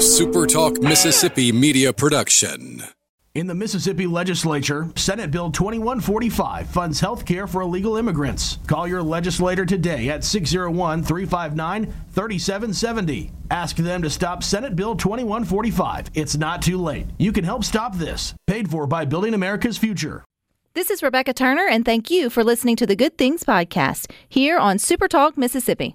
a SuperTalk Mississippi media production. In the Mississippi legislature, Senate Bill 2145 funds health care for illegal immigrants. Call your legislator today at 601 359 3770. Ask them to stop Senate Bill 2145. It's not too late. You can help stop this. Paid for by Building America's Future. This is Rebecca Turner, and thank you for listening to the Good Things Podcast here on SuperTalk Mississippi.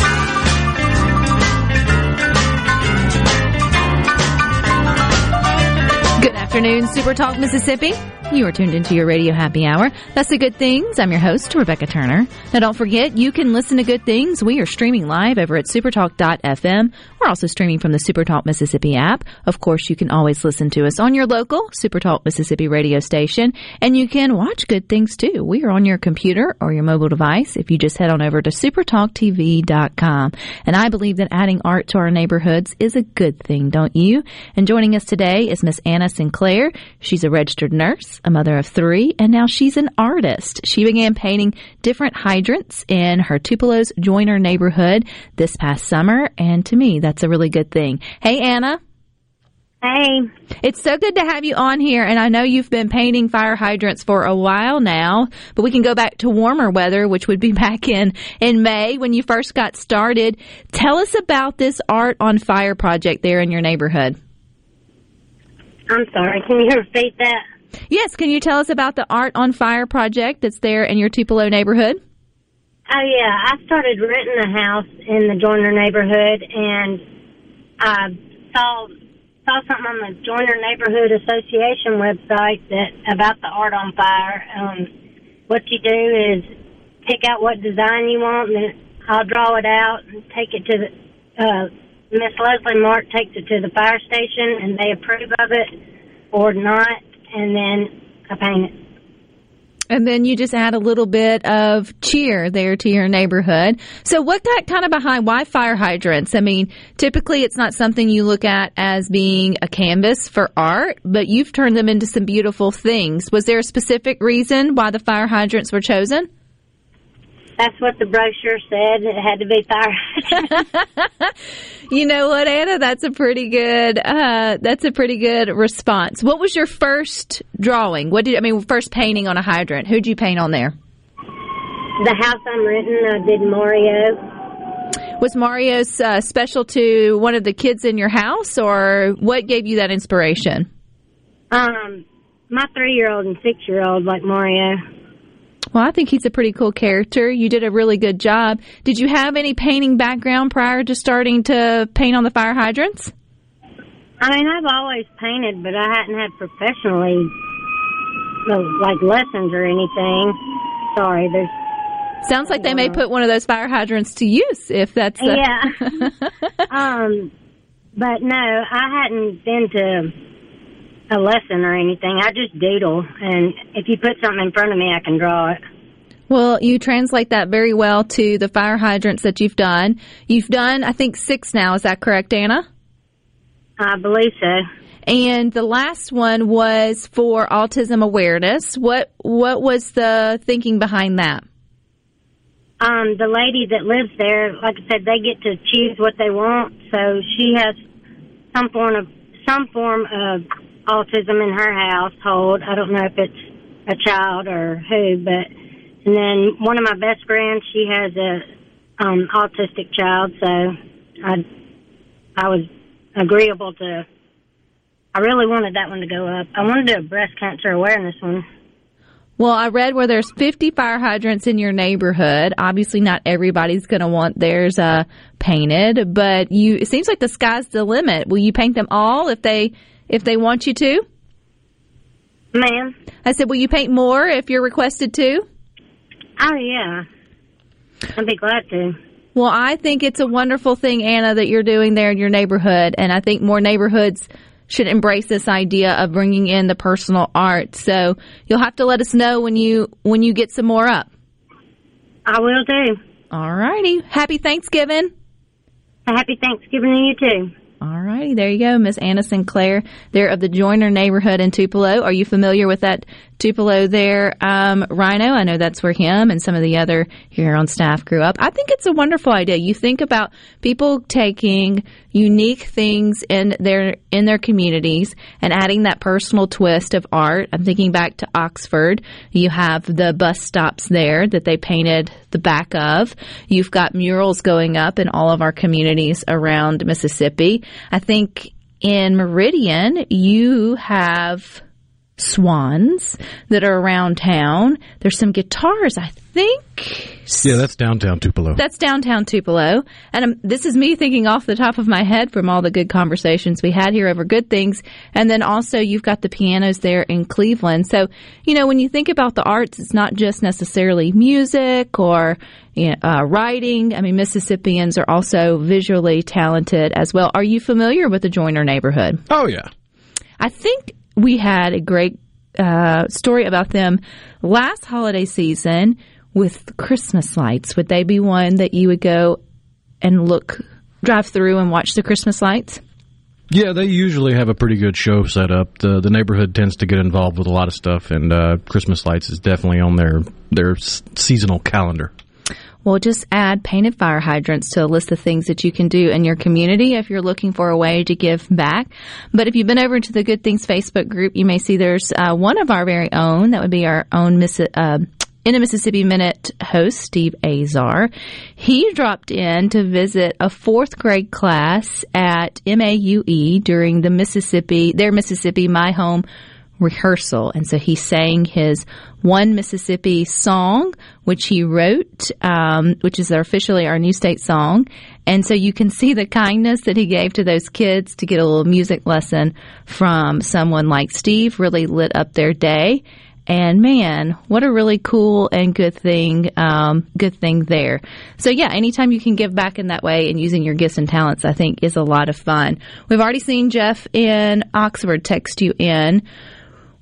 Good afternoon, Super Talk Mississippi. You are tuned into your radio happy hour. That's the good things. I'm your host, Rebecca Turner. Now don't forget, you can listen to good things. We are streaming live over at supertalk.fm. We're also streaming from the Supertalk Mississippi app. Of course, you can always listen to us on your local Supertalk Mississippi radio station. And you can watch good things too. We are on your computer or your mobile device if you just head on over to supertalktv.com. And I believe that adding art to our neighborhoods is a good thing, don't you? And joining us today is Miss Anna Sinclair. She's a registered nurse, a mother of three, and now she's an artist. She began painting different hydrants in her Tupelo's Joyner neighborhood this past summer, and to me, that's a really good thing. Hey, Anna. Hey, It's so good to have you on here, and I know you've been painting fire hydrants for a while now, but we can go back to warmer weather, which would be back in, in May when you first got started. Tell us about this Art on Fire project there in your neighborhood. I'm sorry. Can you repeat that? Yes, can you tell us about the Art on Fire project that's there in your Tupelo neighborhood? Oh yeah, I started renting a house in the Joyner neighborhood, and I saw saw something on the Joyner Neighborhood Association website that about the art on fire. Um, what you do is pick out what design you want, and then I'll draw it out and take it to the uh, Miss Leslie Mark takes it to the fire station, and they approve of it or not, and then I paint it. And then you just add a little bit of cheer there to your neighborhood. So what got kind of behind why fire hydrants? I mean, typically it's not something you look at as being a canvas for art, but you've turned them into some beautiful things. Was there a specific reason why the fire hydrants were chosen? That's what the brochure said. It had to be fire. You know what, Anna? That's a pretty good. Uh, that's a pretty good response. What was your first drawing? What did I mean? First painting on a hydrant. Who'd you paint on there? the house I'm renting, I did Mario. Was Mario's uh, special to one of the kids in your house, or what gave you that inspiration? Um, my three year old and six year old like Mario. Well, I think he's a pretty cool character. You did a really good job. Did you have any painting background prior to starting to paint on the fire hydrants? I mean, I've always painted, but I hadn't had professionally no, like lessons or anything. Sorry, there's Sounds like they may put one of those fire hydrants to use if that's the yeah. um, but no, I hadn't been to a lesson or anything. I just doodle, and if you put something in front of me, I can draw it. Well, you translate that very well to the fire hydrants that you've done. You've done, I think, six now. Is that correct, Anna? I believe so. And the last one was for autism awareness. What what was the thinking behind that? Um, the lady that lives there, like I said, they get to choose what they want. So she has some form of some form of autism in her household. I don't know if it's a child or who, but and then one of my best friends, she has a um, autistic child. So I I was agreeable to. I really wanted that one to go up. I wanted to do a breast cancer awareness one. Well, I read where there's 50 fire hydrants in your neighborhood. Obviously, not everybody's going to want theirs uh, painted, but you. It seems like the sky's the limit. Will you paint them all if they if they want you to? Ma'am. I said, will you paint more if you're requested to? Oh yeah. I'd be glad to. Well, I think it's a wonderful thing, Anna, that you're doing there in your neighborhood, and I think more neighborhoods should embrace this idea of bringing in the personal art. So you'll have to let us know when you when you get some more up. I will do. All righty. Happy Thanksgiving. Happy Thanksgiving to you too. All righty, there you go, Miss Anna Sinclair. They're of the Joyner neighborhood in Tupelo. Are you familiar with that Tupelo there, um, Rhino? I know that's where him and some of the other here on staff grew up. I think it's a wonderful idea. You think about people taking unique things in their in their communities and adding that personal twist of art. I'm thinking back to Oxford. You have the bus stops there that they painted the back of. You've got murals going up in all of our communities around Mississippi. I think in Meridian, you have swans that are around town. There's some guitars, I think. Yeah, that's downtown Tupelo. That's downtown Tupelo. And um, this is me thinking off the top of my head from all the good conversations we had here over good things. And then also, you've got the pianos there in Cleveland. So, you know, when you think about the arts, it's not just necessarily music or you know, uh, writing. I mean, Mississippians are also visually talented as well. Are you familiar with the Joyner neighborhood? oh yeah. I think we had a great uh, story about them last holiday season with Christmas lights. Would they be one that you would go and look, drive through and watch the Christmas lights? Yeah, they usually have a pretty good show set up. The the neighborhood tends to get involved with a lot of stuff, and uh, Christmas lights is definitely on their their s- seasonal calendar. Well, just add painted fire hydrants to a list of things that you can do in your community if you're looking for a way to give back. But if you've been over to the Good Things Facebook group, you may see there's uh, one of our very own. That would be our own Miss. Uh, in a Mississippi Minute host, Steve Azar, he dropped in to visit a fourth grade class at MAUE during the Mississippi, their Mississippi My Home rehearsal. And so he sang his One Mississippi song, which he wrote, um, which is officially our new state song. And so you can see the kindness that he gave to those kids to get a little music lesson from someone like Steve really lit up their day. And man, what a really cool and good thing, um, good thing there. So yeah, anytime you can give back in that way and using your gifts and talents, I think is a lot of fun. We've already seen Jeff in Oxford text you in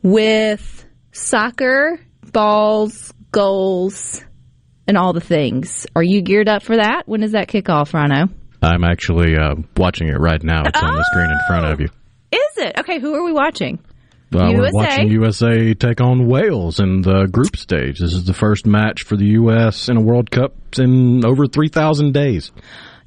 with soccer, balls, goals, and all the things. Are you geared up for that? When does that kick off, Rhino? I'm actually uh, watching it right now. It's on the screen in front of you. Is it? Okay, who are we watching? Uh, we're watching USA take on Wales in the group stage. This is the first match for the U.S. in a World Cup in over 3,000 days.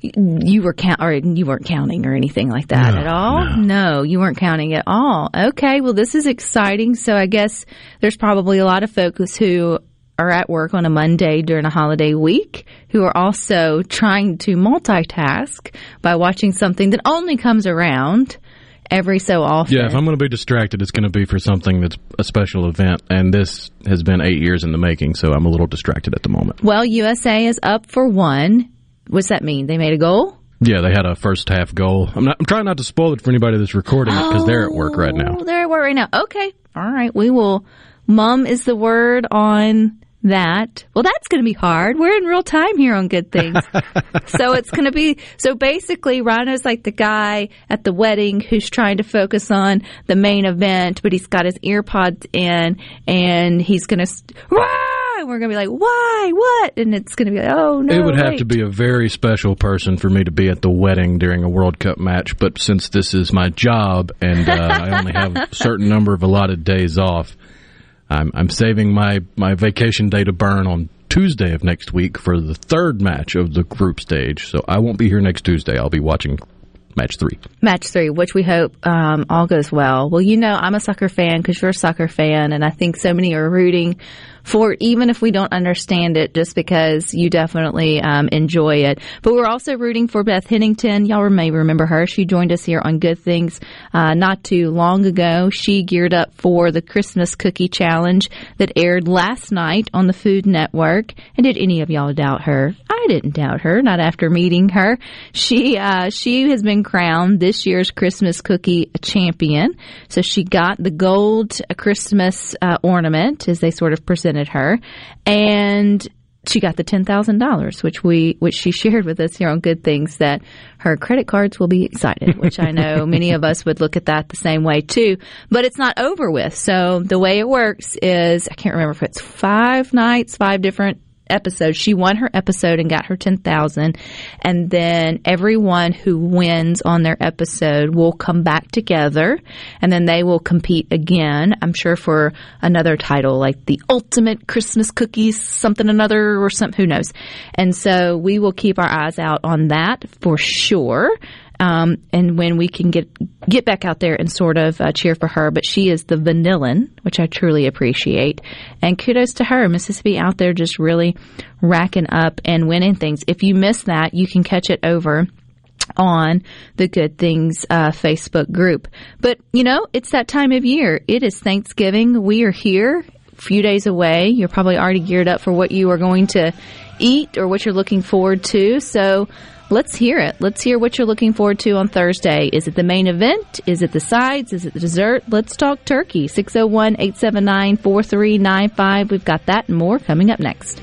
You were count or you weren't counting or anything like that No, at all? no. you weren't counting at all. Okay, well this is exciting. So I guess there's probably a lot of folks who are at work on a Monday during a holiday week who are also trying to multitask by watching something that only comes around every so often. Yeah, if I'm going to be distracted, it's going to be for something that's a special event, and this has been eight years in the making, so I'm a little distracted at the moment. well, USA is up for one. What's that mean? They made a goal? Yeah, they had a first half goal. I'm not. I'm trying not to spoil it for anybody that's recording it because they're at work right now. Oh, they're at work right now. Okay. All right. We will. Mum is the word on that. Well, that's going to be hard. We're in real time here on Good Things. so it's going to be. So basically, Rhino's like the guy at the wedding who's trying to focus on the main event, but he's got his earpods in and he's going to. And we're going to be like, why? What? And it's going to be like, oh, no. it would have to be a very special person for me to be at the wedding during a World Cup match, but since this is my job and uh, I only have a certain number of allotted days off, I'm, I'm saving my, my vacation day to burn on Tuesday of next week for the third match of the group stage. So I won't be here next Tuesday. I'll be watching match three. match three, which we hope um, all goes well. Well, you know, I'm a soccer fan because you're a soccer fan, and I think so many are rooting for even if we don't understand it, just because you definitely um, enjoy it. But we're also rooting for Beth Hennington. Y'all may remember her. She joined us here on Good Things uh, not too long ago. She geared up for the Christmas Cookie Challenge that aired last night on the Food Network. And did any of y'all doubt her? I didn't doubt her, not after meeting her. She uh, she has been crowned this year's Christmas Cookie Champion. So she got the gold Christmas uh, ornament as they sort of presented her, and she got the ten thousand dollars, which we which she shared with us here on Good Things that her credit cards will be excited, which I know many of us would look at that the same way too. But it's not over with. So the way it works is I can't remember if it's five nights, five different episode. She won her episode and got her 10,000 and then everyone who wins on their episode will come back together and then they will compete again. I'm sure for another title like the ultimate Christmas cookies something another or something who knows. And so we will keep our eyes out on that for sure um, and when we can get get back out there and sort of uh, cheer for her. But she is the vanillin, which I truly appreciate. And kudos to her, Mississippi out there just really racking up and winning things. If you miss that, you can catch it over on the Good Things uh, Facebook group. But you know, it's that time of year. It is Thanksgiving. We are here, few days away. You're probably already geared up for what you are going to eat or what you're looking forward to. So Let's hear it. Let's hear what you're looking forward to on Thursday. Is it the main event? Is it the sides? Is it the dessert? Let's talk turkey. 601 879 4395. We've got that and more coming up next.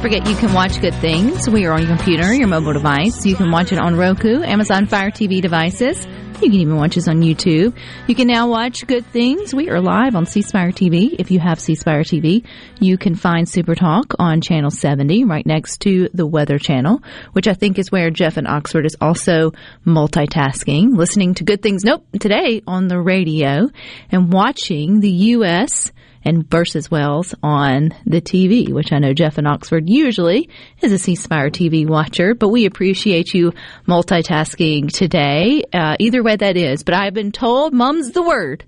Don't forget you can watch Good Things. We are on your computer, your mobile device. You can watch it on Roku, Amazon Fire TV devices. You can even watch us on YouTube. You can now watch Good Things. We are live on C Spire TV. If you have C Spire TV, you can find Super Talk on channel 70 right next to the Weather Channel, which I think is where Jeff in Oxford is also multitasking, listening to Good Things. Nope, today on the radio and watching the U.S and versus Wales on the TV, which I know Jeff in Oxford usually is a C Spire TV watcher, but we appreciate you multitasking today. Uh, either way that is, but I've been told mum's the word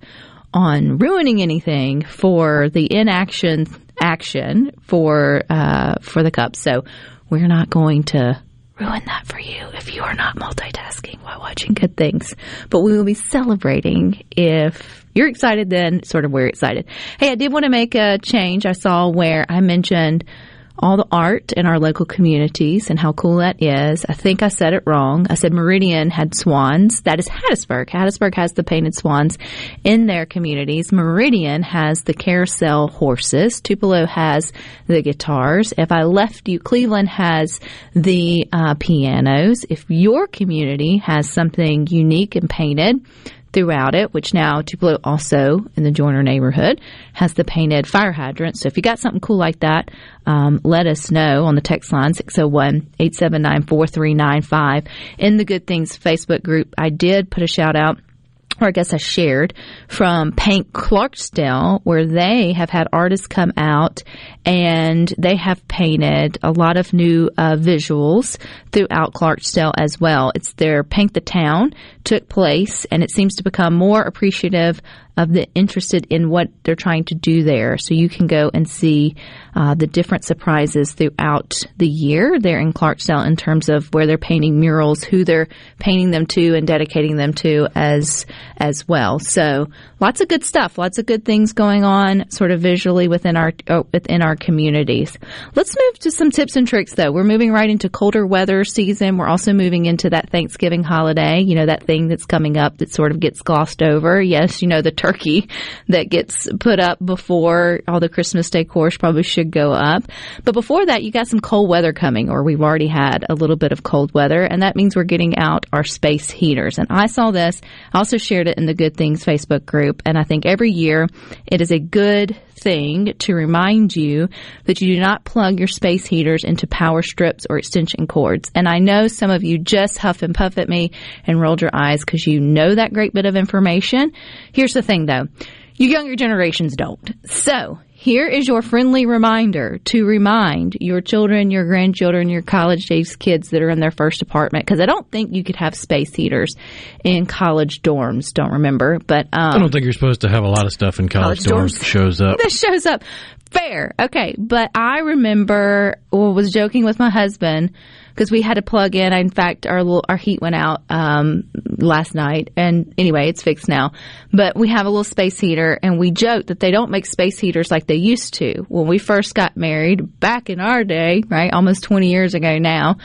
on ruining anything for the inaction action for uh, for the cup. So we're not going to ruin that for you if you are not multitasking while watching good things. But we will be celebrating if you're excited, then sort of we're excited. Hey, I did want to make a change. I saw where I mentioned all the art in our local communities and how cool that is. I think I said it wrong. I said Meridian had swans. That is Hattiesburg. Hattiesburg has the painted swans in their communities. Meridian has the carousel horses. Tupelo has the guitars. If I left you, Cleveland has the uh, pianos. If your community has something unique and painted, throughout it, which now Tupelo also in the Joyner neighborhood has the painted fire hydrant. So if you got something cool like that, um, let us know on the text line 601-879-4395 in the Good Things Facebook group. I did put a shout out or I guess I shared from Paint Clarksdale, where they have had artists come out and they have painted a lot of new uh, visuals throughout Clarksdale as well. It's their Paint the Town took place, and it seems to become more appreciative of the interested in what they're trying to do there. So you can go and see uh, the different surprises throughout the year there in Clarksdale in terms of where they're painting murals, who they're painting them to, and dedicating them to as as well. So lots of good stuff, lots of good things going on, sort of visually within our uh, within our communities. Let's move to some tips and tricks, though. We're moving right into colder weather season. We're also moving into that Thanksgiving holiday. You know that thing that's coming up that sort of gets glossed over. Yes, you know the turkey that gets put up before all the Christmas decor probably should go up. But before that, you got some cold weather coming, or we've already had a little bit of cold weather, and that means we're getting out our space heaters. And I saw this. I also shared it in the Good Things Facebook group, and I think every year it is a good thing to remind you that you do not plug your space heaters into power strips or extension cords. And I know some of you just huff and puff at me and rolled your eyes because you know that great bit of information. Here's the thing though. You younger generations don't. So here is your friendly reminder to remind your children, your grandchildren, your college age kids that are in their first apartment, because I don't think you could have space heaters in college dorms. Don't remember, but um, I don't think you're supposed to have a lot of stuff in college, College dorms dorms. that shows up. that shows up. Fair. Okay. But I remember, well, was joking with my husband because we had to plug in. In fact, our little, our heat went out, um, last night. And anyway, it's fixed now. But we have a little space heater and we joke that they don't make space heaters like they used to. When we first got married back in our day, right? Almost 20 years ago now,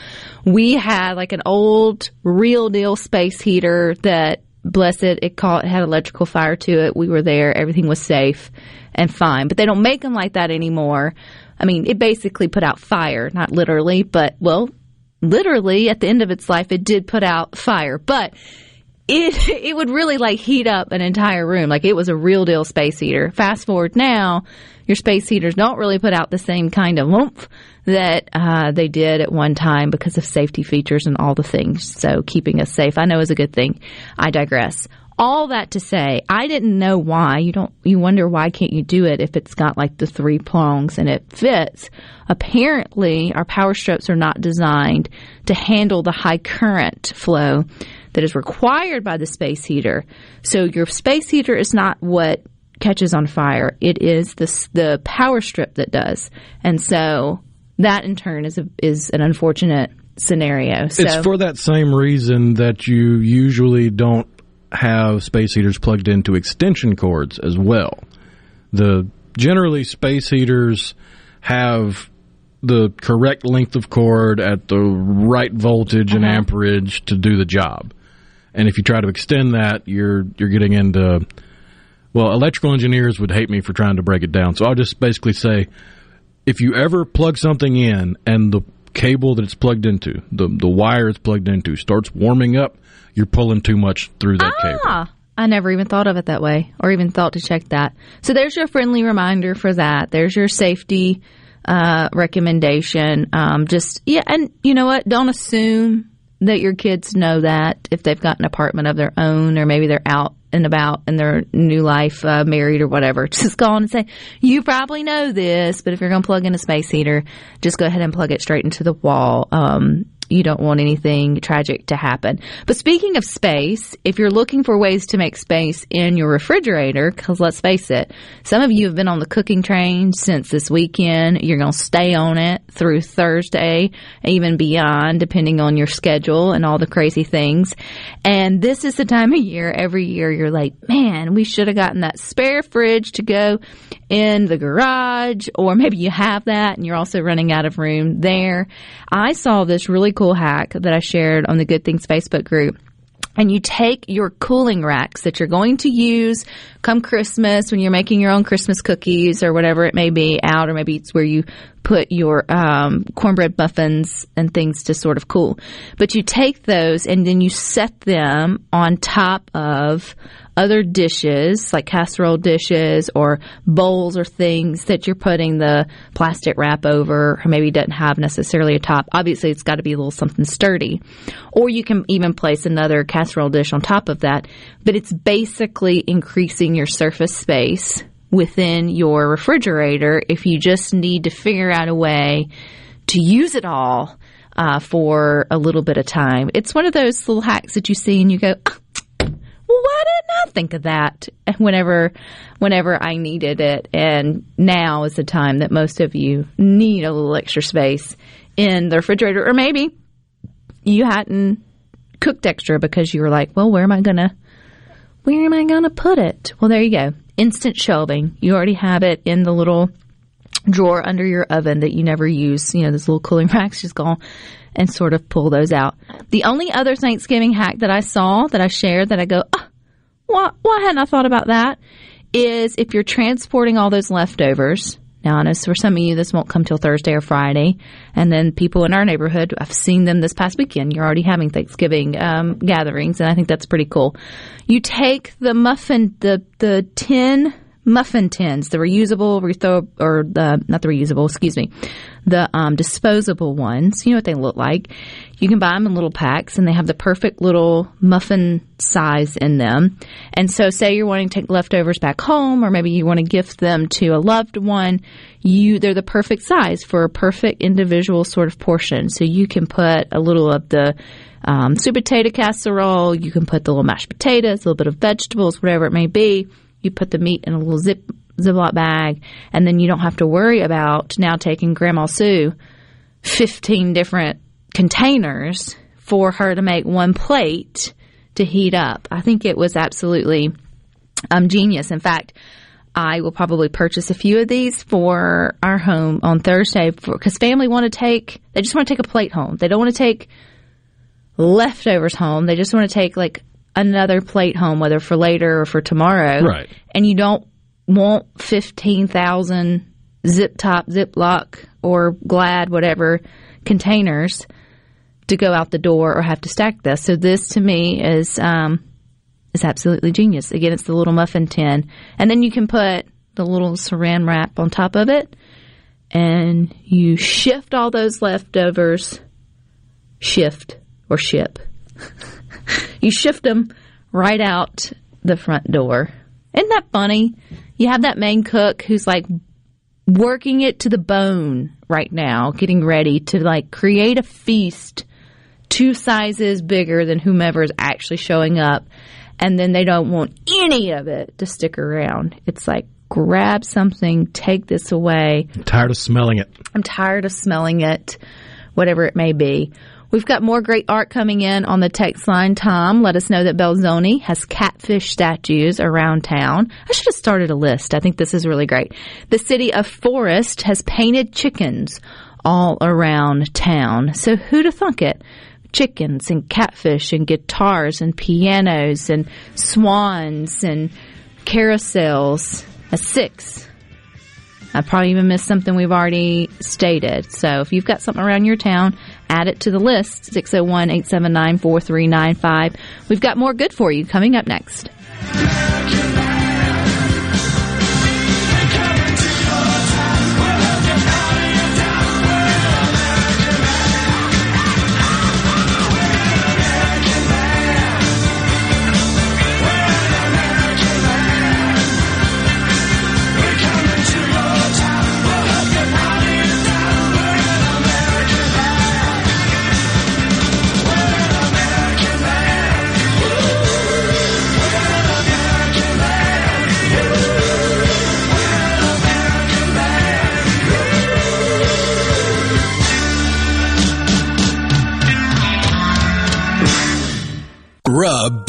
we had like an old real deal space heater that bless it, it caught, it had electrical fire to it. We were there. Everything was safe and fine. But they don't make them like that anymore. I mean, it basically put out fire, not literally, but well, literally at the end of its life, it did put out fire. But it it would really like heat up an entire room. Like it was a real deal space heater. Fast forward now, your space heaters don't really put out the same kind of oomph that uh, they did at one time because of safety features and all the things. So keeping us safe, I know, is a good thing. I digress. All that to say, I didn't know why. You don't. You wonder why can't you do it if it's got like the three prongs and it fits. Apparently, our power strips are not designed to handle the high current flow that is required by the space heater. So your space heater is not what catches on fire. It is the the power strip that does. And so that in turn is a, is an unfortunate scenario. So It's for that same reason that you usually don't have space heaters plugged into extension cords as well. The generally space heaters have the correct length of cord at the right voltage and uh-huh. amperage to do the job. And if you try to extend that, you're you're getting into well, electrical engineers would hate me for trying to break it down. So I'll just basically say if you ever plug something in and the cable that it's plugged into, the the wire it's plugged into starts warming up, you're pulling too much through that cable. Ah, I never even thought of it that way or even thought to check that. So there's your friendly reminder for that. There's your safety uh, recommendation. Um, just, yeah, and you know what? Don't assume that your kids know that if they've got an apartment of their own or maybe they're out and about in their new life, uh, married or whatever. Just go on and say, you probably know this, but if you're going to plug in a space heater, just go ahead and plug it straight into the wall. Um, you don't want anything tragic to happen. But speaking of space, if you're looking for ways to make space in your refrigerator, because let's face it, some of you have been on the cooking train since this weekend. You're going to stay on it through Thursday, even beyond, depending on your schedule and all the crazy things. And this is the time of year, every year, you're like, man, we should have gotten that spare fridge to go in the garage, or maybe you have that and you're also running out of room there. I saw this really cool hack that I shared on the Good Things Facebook group. And you take your cooling racks that you're going to use come Christmas when you're making your own Christmas cookies or whatever it may be out, or maybe it's where you put your um, cornbread muffins and things to sort of cool. But you take those and then you set them on top of other dishes, like casserole dishes or bowls or things that you're putting the plastic wrap over, or maybe doesn't have necessarily a top. Obviously, it's got to be a little something sturdy. Or you can even place another casserole dish on top of that. But it's basically increasing your surface space within your refrigerator if you just need to figure out a way to use it all uh, for a little bit of time. It's one of those little hacks that you see and you go, "Ah, well, why didn't I think of that whenever, whenever I needed it? And now is the time that most of you need a little extra space in the refrigerator, or maybe you hadn't cooked extra because you were like, well, where am I gonna, where am I gonna put it? Well, there you go. Instant shelving. You already have it in the little drawer under your oven that you never use. You know, those little cooling racks. Just go and sort of pull those out. The only other Thanksgiving hack that I saw that I shared that I go, ah, why, why hadn't I thought about that? Is if you're transporting all those leftovers. Now, for some of you, this won't come till Thursday or Friday. And then people in our neighborhood, I've seen them this past weekend. You're already having Thanksgiving um, gatherings, and I think that's pretty cool. You take the muffin, the the tin muffin tins, the reusable, or the not the reusable, excuse me, the um, disposable ones. You know what they look like. You can buy them in little packs, and they have the perfect little muffin size in them. And so, say you're wanting to take leftovers back home, or maybe you want to gift them to a loved one. You they're the perfect size for a perfect individual sort of portion. So you can put a little of the um, sweet potato casserole. You can put the little mashed potatoes, a little bit of vegetables, whatever it may be you put the meat in a little zip Ziploc bag, and then you don't have to worry about now taking Grandma Sue 15 different containers for her to make one plate to heat up. I think it was absolutely um, genius. In fact, I will probably purchase a few of these for our home on Thursday because family want to take, they just want to take a plate home. They don't want to take leftovers home. They just want to take like another plate home, whether for later or for tomorrow. Right. And you don't want 15,000 zip top, Ziploc, or Glad, whatever containers to go out the door or have to stack this. So this to me is um, is absolutely genius. Again, it's the little muffin tin, and then you can put the little saran wrap on top of it, and you shift all those leftovers. Shift or ship. you shift them right out the front door. Isn't that funny? You have that main cook who's like working it to the bone right now, getting ready to like create a feast two sizes bigger than whomever is actually showing up. And then they don't want any of it to stick around. It's like, grab something, take this away. I'm tired of smelling it. I'm tired of smelling it, whatever it may be. We've got more great art coming in on the text line. Tom, let us know that Belzoni has catfish statues around town. I should have started a list. I think this is really great. The city of Forest has painted chickens all around town. So who'd have thunk it? Chickens and catfish and guitars and pianos and swans and carousels. A six. I probably even missed something we've already stated. So if you've got something around your town, add it to the list 601 879 4395. We've got more good for you coming up next.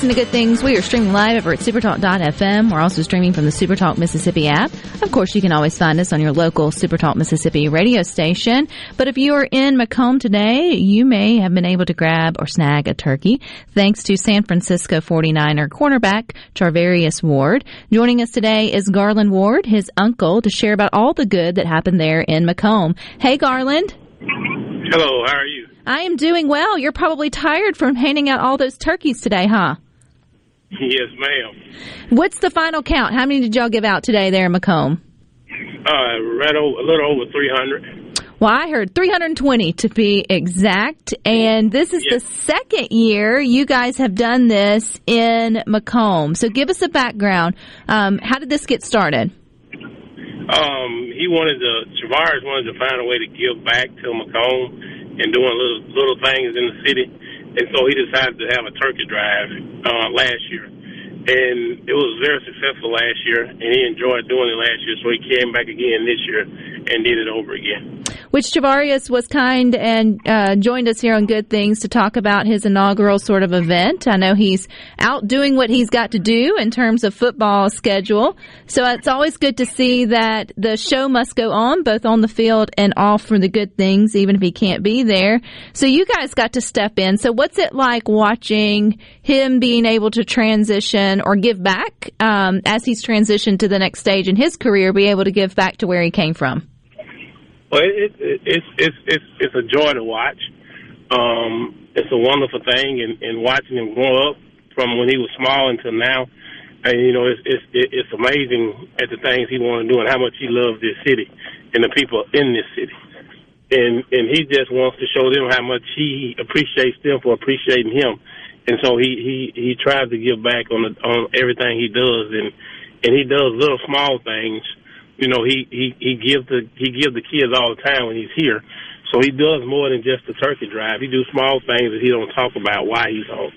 Listen to good things. We are streaming live over at supertalk.fm. We're also streaming from the Supertalk Mississippi app. Of course, you can always find us on your local Supertalk Mississippi radio station. But if you are in McComb today, you may have been able to grab or snag a turkey thanks to San Francisco 49er cornerback Charvarius Ward. Joining us today is Garland Ward, his uncle, to share about all the good that happened there in McComb. Hey, Garland. Hello, how are you? I am doing well. You're probably tired from handing out all those turkeys today, huh? Yes, ma'am. What's the final count? How many did y'all give out today there in McComb? Uh, right over, a little over 300. Well, I heard 320 to be exact. And this is yes. the second year you guys have done this in McComb. So give us a background. Um, how did this get started? Um, he wanted to, Tavares wanted to find a way to give back to McComb and doing little little things in the city. And so he decided to have a turkey drive uh, last year. and it was very successful last year, and he enjoyed doing it last year, so he came back again this year and did it over again. Which Javarius was kind and uh, joined us here on Good Things to talk about his inaugural sort of event. I know he's out doing what he's got to do in terms of football schedule, so it's always good to see that the show must go on both on the field and off for the Good Things, even if he can't be there. So you guys got to step in. So what's it like watching him being able to transition or give back um, as he's transitioned to the next stage in his career, be able to give back to where he came from? Well, it, it, it's it's it's it's a joy to watch. Um, it's a wonderful thing, and, and watching him grow up from when he was small until now. And you know, it's it's it's amazing at the things he wanted to do and how much he loves this city and the people in this city. And and he just wants to show them how much he appreciates them for appreciating him. And so he he he tries to give back on the, on everything he does, and and he does little small things you know, he he he gives the he gives the kids all the time when he's here. So he does more than just the turkey drive. He do small things that he don't talk about why he's home.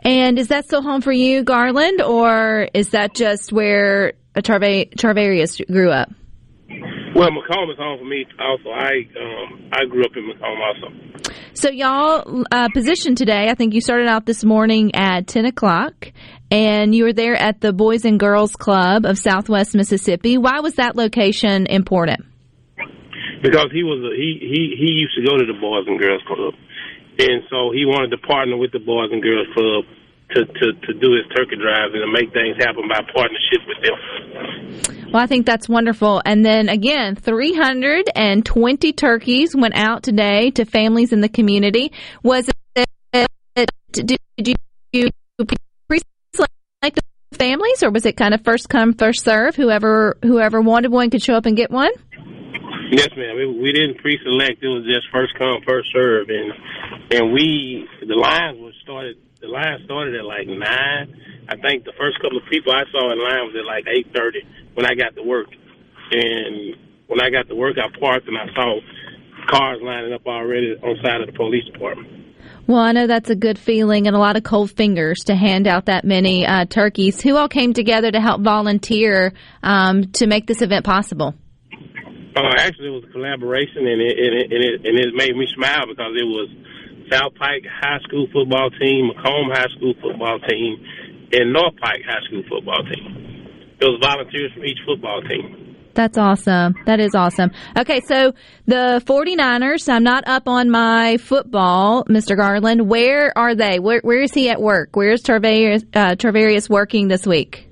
And is that still home for you, Garland, or is that just where Charvarius grew up? Well, McComb is home for me also. I um, I grew up in McComb also. So y'all uh, positioned today. I think you started out this morning at ten o'clock, and you were there at the Boys and Girls Club of Southwest Mississippi. Why was that location important? Because he was a, he he he used to go to the Boys and Girls Club, and so he wanted to partner with the Boys and Girls Club to, to, to do his turkey drive and to make things happen by partnership with them. Well, I think that's wonderful. And then again, 320 turkeys went out today to families in the community. Was it, did you pre-select families or was it kind of first come, first serve? Whoever, whoever wanted one could show up and get one? Yes, ma'am. We, we didn't pre-select. It was just first come, first serve, and and we the lines were started the line started at like nine. I think the first couple of people I saw in line was at like eight thirty when I got to work. And when I got to work, I parked and I saw cars lining up already on side of the police department. Well, I know that's a good feeling and a lot of cold fingers to hand out that many uh, turkeys. Who all came together to help volunteer um, to make this event possible? Uh, actually, it was a collaboration, and it, and it, and it, and it made me smile because it was South Pike High School football team, McComb High School football team, and North Pike High School football team. It was volunteers from each football team. That's awesome. That is awesome. Okay, so the 49ers, I'm not up on my football, Mr. Garland. Where are they? Where, where is he at work? Where's Tarvarius, uh, Tarvarius working this week?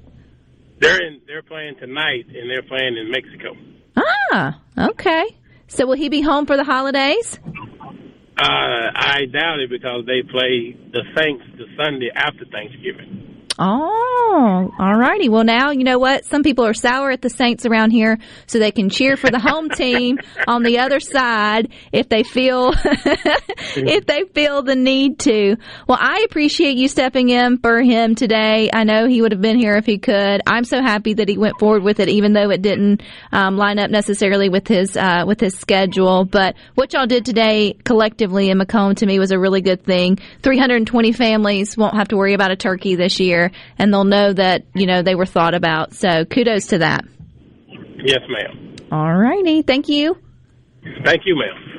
They're in, they're playing tonight, and they're playing in Mexico. Ah, okay. So will he be home for the holidays? Uh, I doubt it because they play the Saints the Sunday after Thanksgiving. Oh, all righty. Well, now you know what? Some people are sour at the Saints around here, so they can cheer for the home team on the other side if they feel if they feel the need to. Well, I appreciate you stepping in for him today. I know he would have been here if he could. I'm so happy that he went forward with it, even though it didn't um, line up necessarily with his uh, with his schedule. But what y'all did today collectively in McComb to me was a really good thing. 320 families won't have to worry about a turkey this year and they'll know that, you know, they were thought about. So kudos to that. Yes, ma'am. All righty. Thank you. Thank you, ma'am.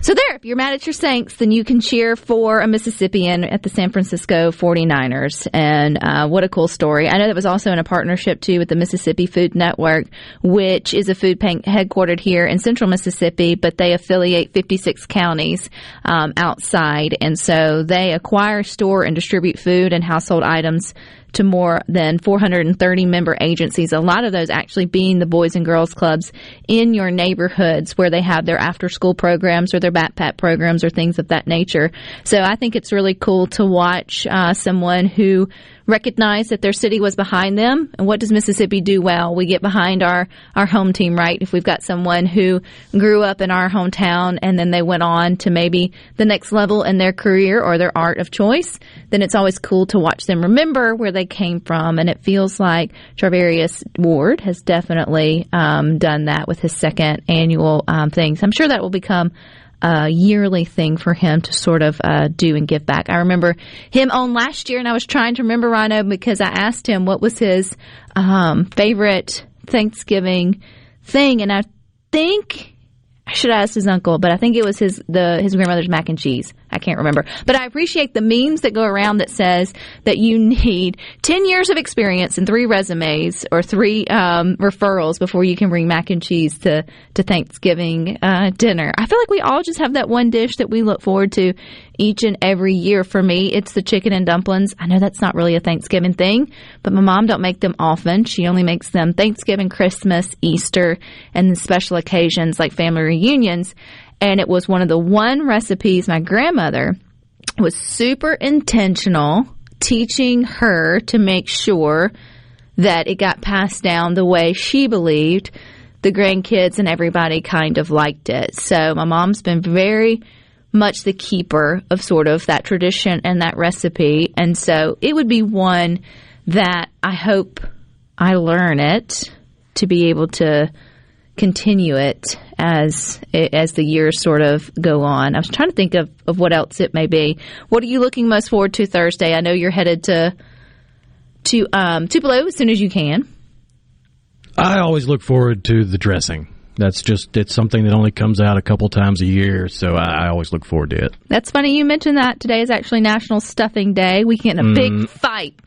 So there, if you're mad at your Saints, then you can cheer for a Mississippian at the San Francisco 49ers. And uh, what a cool story. I know that was also in a partnership, too, with the Mississippi Food Network, which is a food bank headquartered here in central Mississippi, but they affiliate 56 counties um, outside. And so they acquire, store, and distribute food and household items to more than 430 member agencies, a lot of those actually being the Boys and Girls Clubs in your neighborhoods where they have their after school programs or their backpack programs or things of that nature. So I think it's really cool to watch uh, someone who recognize that their city was behind them. And what does Mississippi do well? We get behind our, our home team, right? If we've got someone who grew up in our hometown and then they went on to maybe the next level in their career or their art of choice, then it's always cool to watch them remember where they came from. And it feels like Charvarius Ward has definitely um, done that with his second annual um, things. I'm sure that will become a yearly thing for him to sort of uh, do and give back. I remember him on last year, and I was trying to remember Rhino because I asked him what was his um, favorite Thanksgiving thing, and I think I should have asked his uncle, but I think it was his the his grandmother's mac and cheese. I can't remember. But I appreciate the memes that go around that says that you need 10 years of experience and three resumes or three um, referrals before you can bring mac and cheese to, to Thanksgiving uh, dinner. I feel like we all just have that one dish that we look forward to each and every year. For me, it's the chicken and dumplings. I know that's not really a Thanksgiving thing, but my mom don't make them often. She only makes them Thanksgiving, Christmas, Easter, and special occasions like family reunions and it was one of the one recipes my grandmother was super intentional teaching her to make sure that it got passed down the way she believed the grandkids and everybody kind of liked it. So my mom's been very much the keeper of sort of that tradition and that recipe. And so it would be one that I hope I learn it to be able to continue it as as the years sort of go on. I was trying to think of, of what else it may be. What are you looking most forward to Thursday? I know you're headed to to um, Tupelo as soon as you can. I always look forward to the dressing. That's just it's something that only comes out a couple times a year, so I, I always look forward to it. That's funny you mentioned that. Today is actually National Stuffing Day. We get in a mm. big fight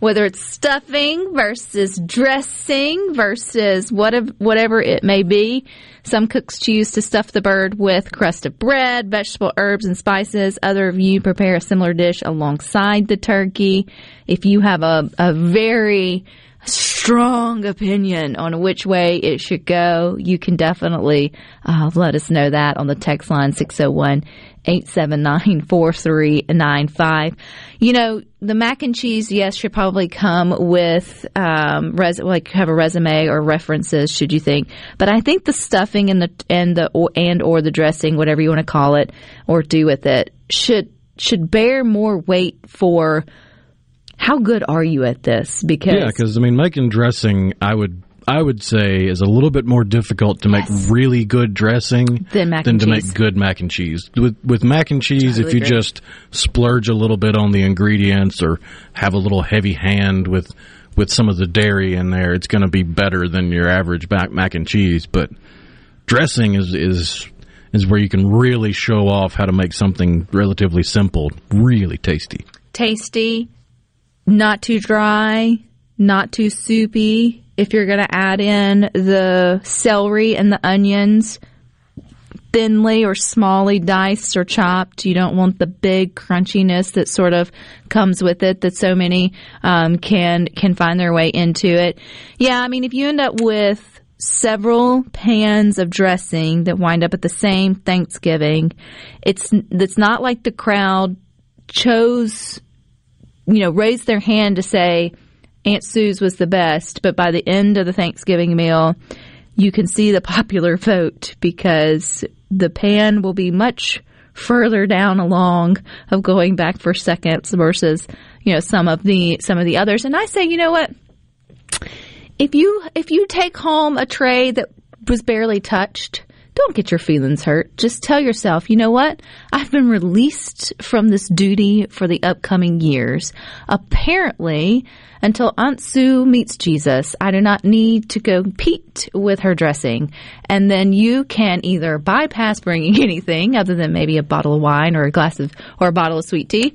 whether it's stuffing versus dressing versus whatever it may be. Some cooks choose to stuff the bird with crust of bread, vegetable herbs, and spices. Other of you prepare a similar dish alongside the turkey. If you have a, a very strong opinion on which way it should go, you can definitely uh, let us know that on the text line 601 879 4395. You know, the mac and cheese, yes, should probably come with, um, res- like have a resume or references, should you think. But I think the stuffing and the, and the, or, and or the dressing, whatever you want to call it, or do with it, should, should bear more weight for, how good are you at this? Because yeah, because I mean, making dressing, I would I would say is a little bit more difficult to make really good dressing than, than to cheese. make good mac and cheese. With with mac and cheese, totally if you agree. just splurge a little bit on the ingredients or have a little heavy hand with with some of the dairy in there, it's going to be better than your average mac mac and cheese. But dressing is is is where you can really show off how to make something relatively simple, really tasty. Tasty, not too dry, not too soupy. If you're going to add in the celery and the onions, thinly or smallly diced or chopped. You don't want the big crunchiness that sort of comes with it that so many um, can can find their way into it. Yeah, I mean, if you end up with several pans of dressing that wind up at the same Thanksgiving, it's it's not like the crowd chose you know, raised their hand to say Aunt Sue's was the best, but by the end of the Thanksgiving meal, you can see the popular vote because the pan will be much further down along of going back for seconds versus, you know, some of the some of the others. And I say, you know what? If you if you take home a tray that was barely touched, don't get your feelings hurt. Just tell yourself, you know what? I've been released from this duty for the upcoming years. Apparently, until Aunt Sue meets Jesus, I do not need to compete with her dressing. And then you can either bypass bringing anything other than maybe a bottle of wine or a glass of, or a bottle of sweet tea.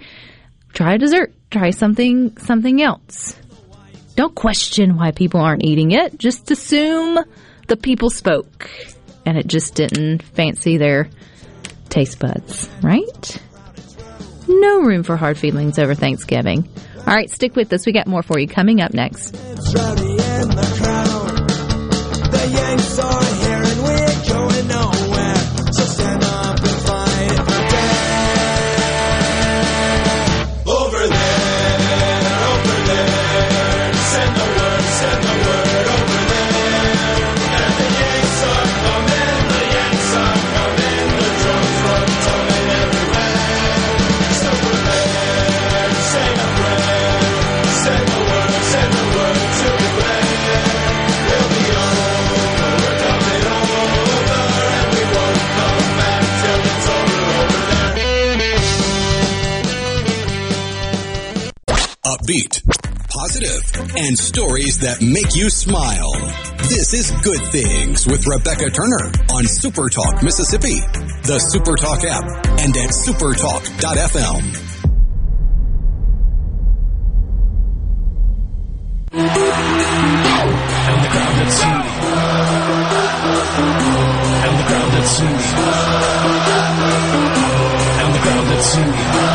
Try a dessert. Try something, something else. Don't question why people aren't eating it. Just assume the people spoke and it just didn't fancy their taste buds, right? No room for hard feelings over Thanksgiving. All right, stick with us. We got more for you coming up next. Upbeat, positive, and stories that make you smile. This is Good Things with Rebecca Turner on Super Talk Mississippi, the Super Talk app, and at supertalk.fm. And the crowd that's singing. And the crowd that's singing. And the crowd that's singing.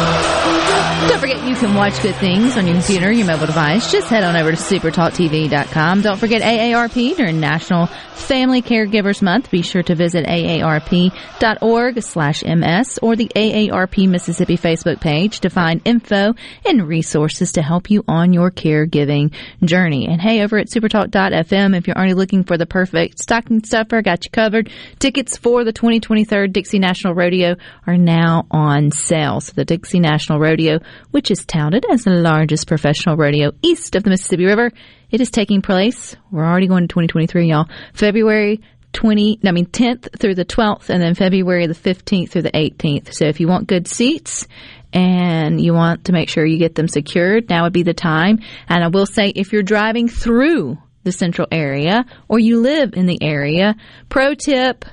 You can watch good things on your computer, your mobile device. Just head on over to supertalktv.com. Don't forget AARP during National Family Caregivers Month. Be sure to visit aarp.org slash ms or the AARP Mississippi Facebook page to find info and resources to help you on your caregiving journey. And hey, over at supertalk.fm, if you're already looking for the perfect stocking stuffer, got you covered. Tickets for the 2023 Dixie National Rodeo are now on sale. So the Dixie National Rodeo which is touted as the largest professional rodeo east of the Mississippi River. It is taking place. We're already going to 2023, y'all. February 20, I mean 10th through the 12th, and then February the 15th through the 18th. So if you want good seats and you want to make sure you get them secured, now would be the time. And I will say, if you're driving through the central area or you live in the area, pro tip,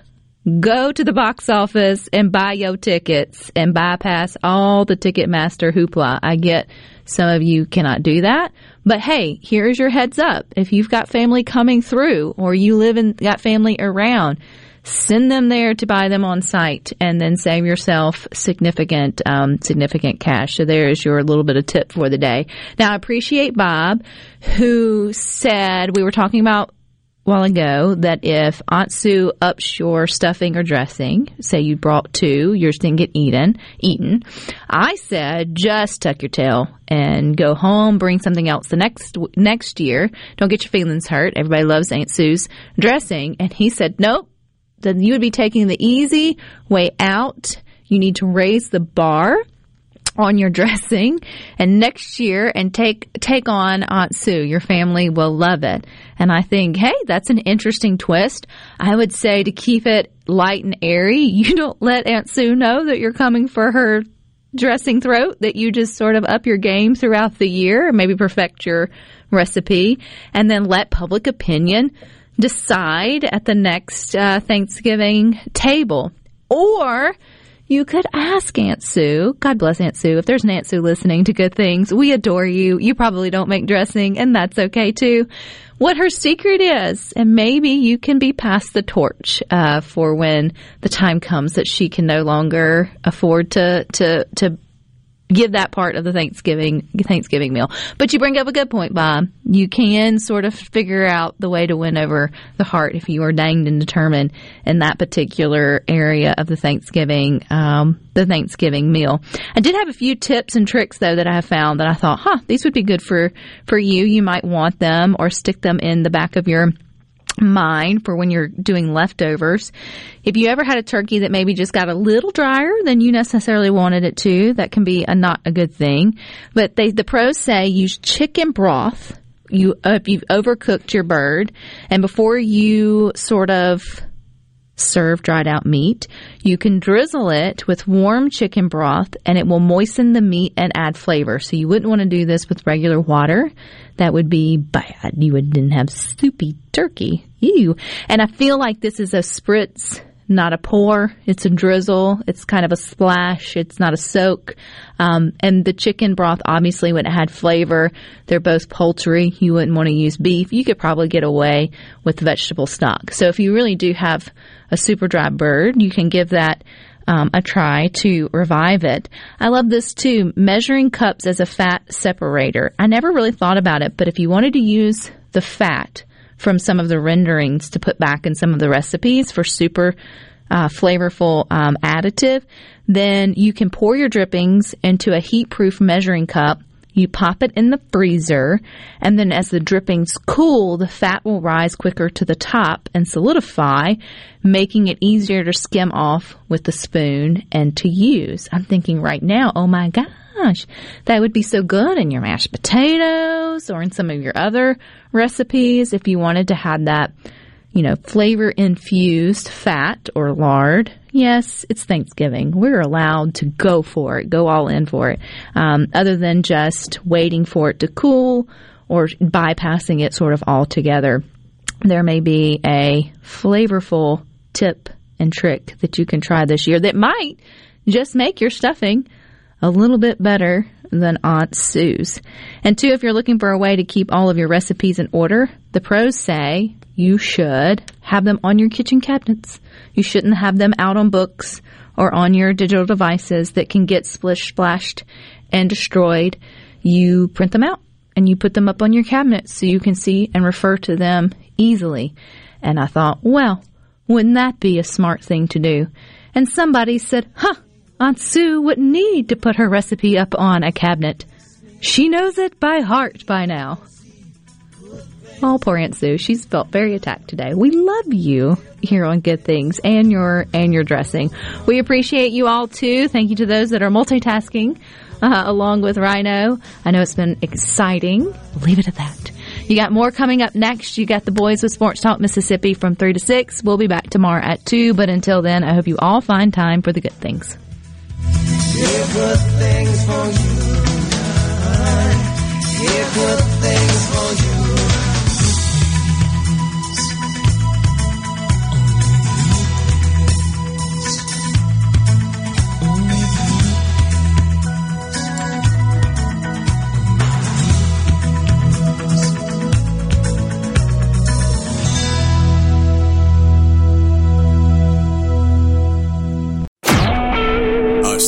go to the box office and buy your tickets and bypass all the Ticketmaster hoopla. I get some of you cannot do that, but hey, here's your heads up. If you've got family coming through or you live and got family around, send them there to buy them on site and then save yourself significant um, significant cash so there's your little bit of tip for the day now i appreciate bob who said we were talking about while ago that if Aunt Sue ups your stuffing or dressing, say you brought two, yours didn't get eaten, eaten. I said just tuck your tail and go home, bring something else the next next year. Don't get your feelings hurt. Everybody loves Aunt Sue's dressing, and he said nope. Then you would be taking the easy way out. You need to raise the bar on your dressing and next year and take take on Aunt Sue. Your family will love it. And I think, hey, that's an interesting twist. I would say to keep it light and airy, you don't let Aunt Sue know that you're coming for her dressing throat, that you just sort of up your game throughout the year, and maybe perfect your recipe, and then let public opinion decide at the next uh, Thanksgiving table. Or you could ask Aunt Sue. God bless Aunt Sue. If there's an Aunt Sue listening to good things, we adore you. You probably don't make dressing, and that's okay too. What her secret is, and maybe you can be past the torch uh, for when the time comes that she can no longer afford to to to give that part of the Thanksgiving Thanksgiving meal. But you bring up a good point, Bob. You can sort of figure out the way to win over the heart if you are danged and determined in that particular area of the Thanksgiving um, the Thanksgiving meal. I did have a few tips and tricks though that I have found that I thought, huh, these would be good for for you. You might want them or stick them in the back of your mind for when you're doing leftovers. If you ever had a turkey that maybe just got a little drier than you necessarily wanted it to, that can be a not a good thing. But they, the pros say use chicken broth. You uh, you've overcooked your bird, and before you sort of serve dried out meat. You can drizzle it with warm chicken broth and it will moisten the meat and add flavor. So you wouldn't want to do this with regular water. That would be bad. You wouldn't have soupy turkey. Ew. And I feel like this is a spritz not a pour. It's a drizzle. It's kind of a splash. It's not a soak. Um, and the chicken broth, obviously, would add flavor. They're both poultry. You wouldn't want to use beef. You could probably get away with vegetable stock. So if you really do have a super dry bird, you can give that um, a try to revive it. I love this too. Measuring cups as a fat separator. I never really thought about it, but if you wanted to use the fat from some of the renderings to put back in some of the recipes for super uh, flavorful um, additive, then you can pour your drippings into a heat proof measuring cup. You pop it in the freezer, and then as the drippings cool, the fat will rise quicker to the top and solidify, making it easier to skim off with the spoon and to use. I'm thinking right now, oh my God gosh, that would be so good in your mashed potatoes or in some of your other recipes if you wanted to have that you know, flavor infused fat or lard. Yes, it's Thanksgiving. We're allowed to go for it, go all in for it, um, other than just waiting for it to cool or bypassing it sort of altogether. There may be a flavorful tip and trick that you can try this year that might just make your stuffing a little bit better than Aunt Sue's. And two, if you're looking for a way to keep all of your recipes in order, the pros say you should have them on your kitchen cabinets. You shouldn't have them out on books or on your digital devices that can get splish splashed and destroyed. You print them out and you put them up on your cabinet so you can see and refer to them easily. And I thought, well, wouldn't that be a smart thing to do? And somebody said, huh, Aunt Sue wouldn't need to put her recipe up on a cabinet. She knows it by heart by now. Oh, poor Aunt Sue. She's felt very attacked today. We love you here on Good Things and your and your dressing. We appreciate you all too. Thank you to those that are multitasking uh, along with Rhino. I know it's been exciting. Leave it at that. You got more coming up next. You got the boys with Sports Talk Mississippi from 3 to 6. We'll be back tomorrow at 2. But until then, I hope you all find time for the good things. Good things for you. good things for you.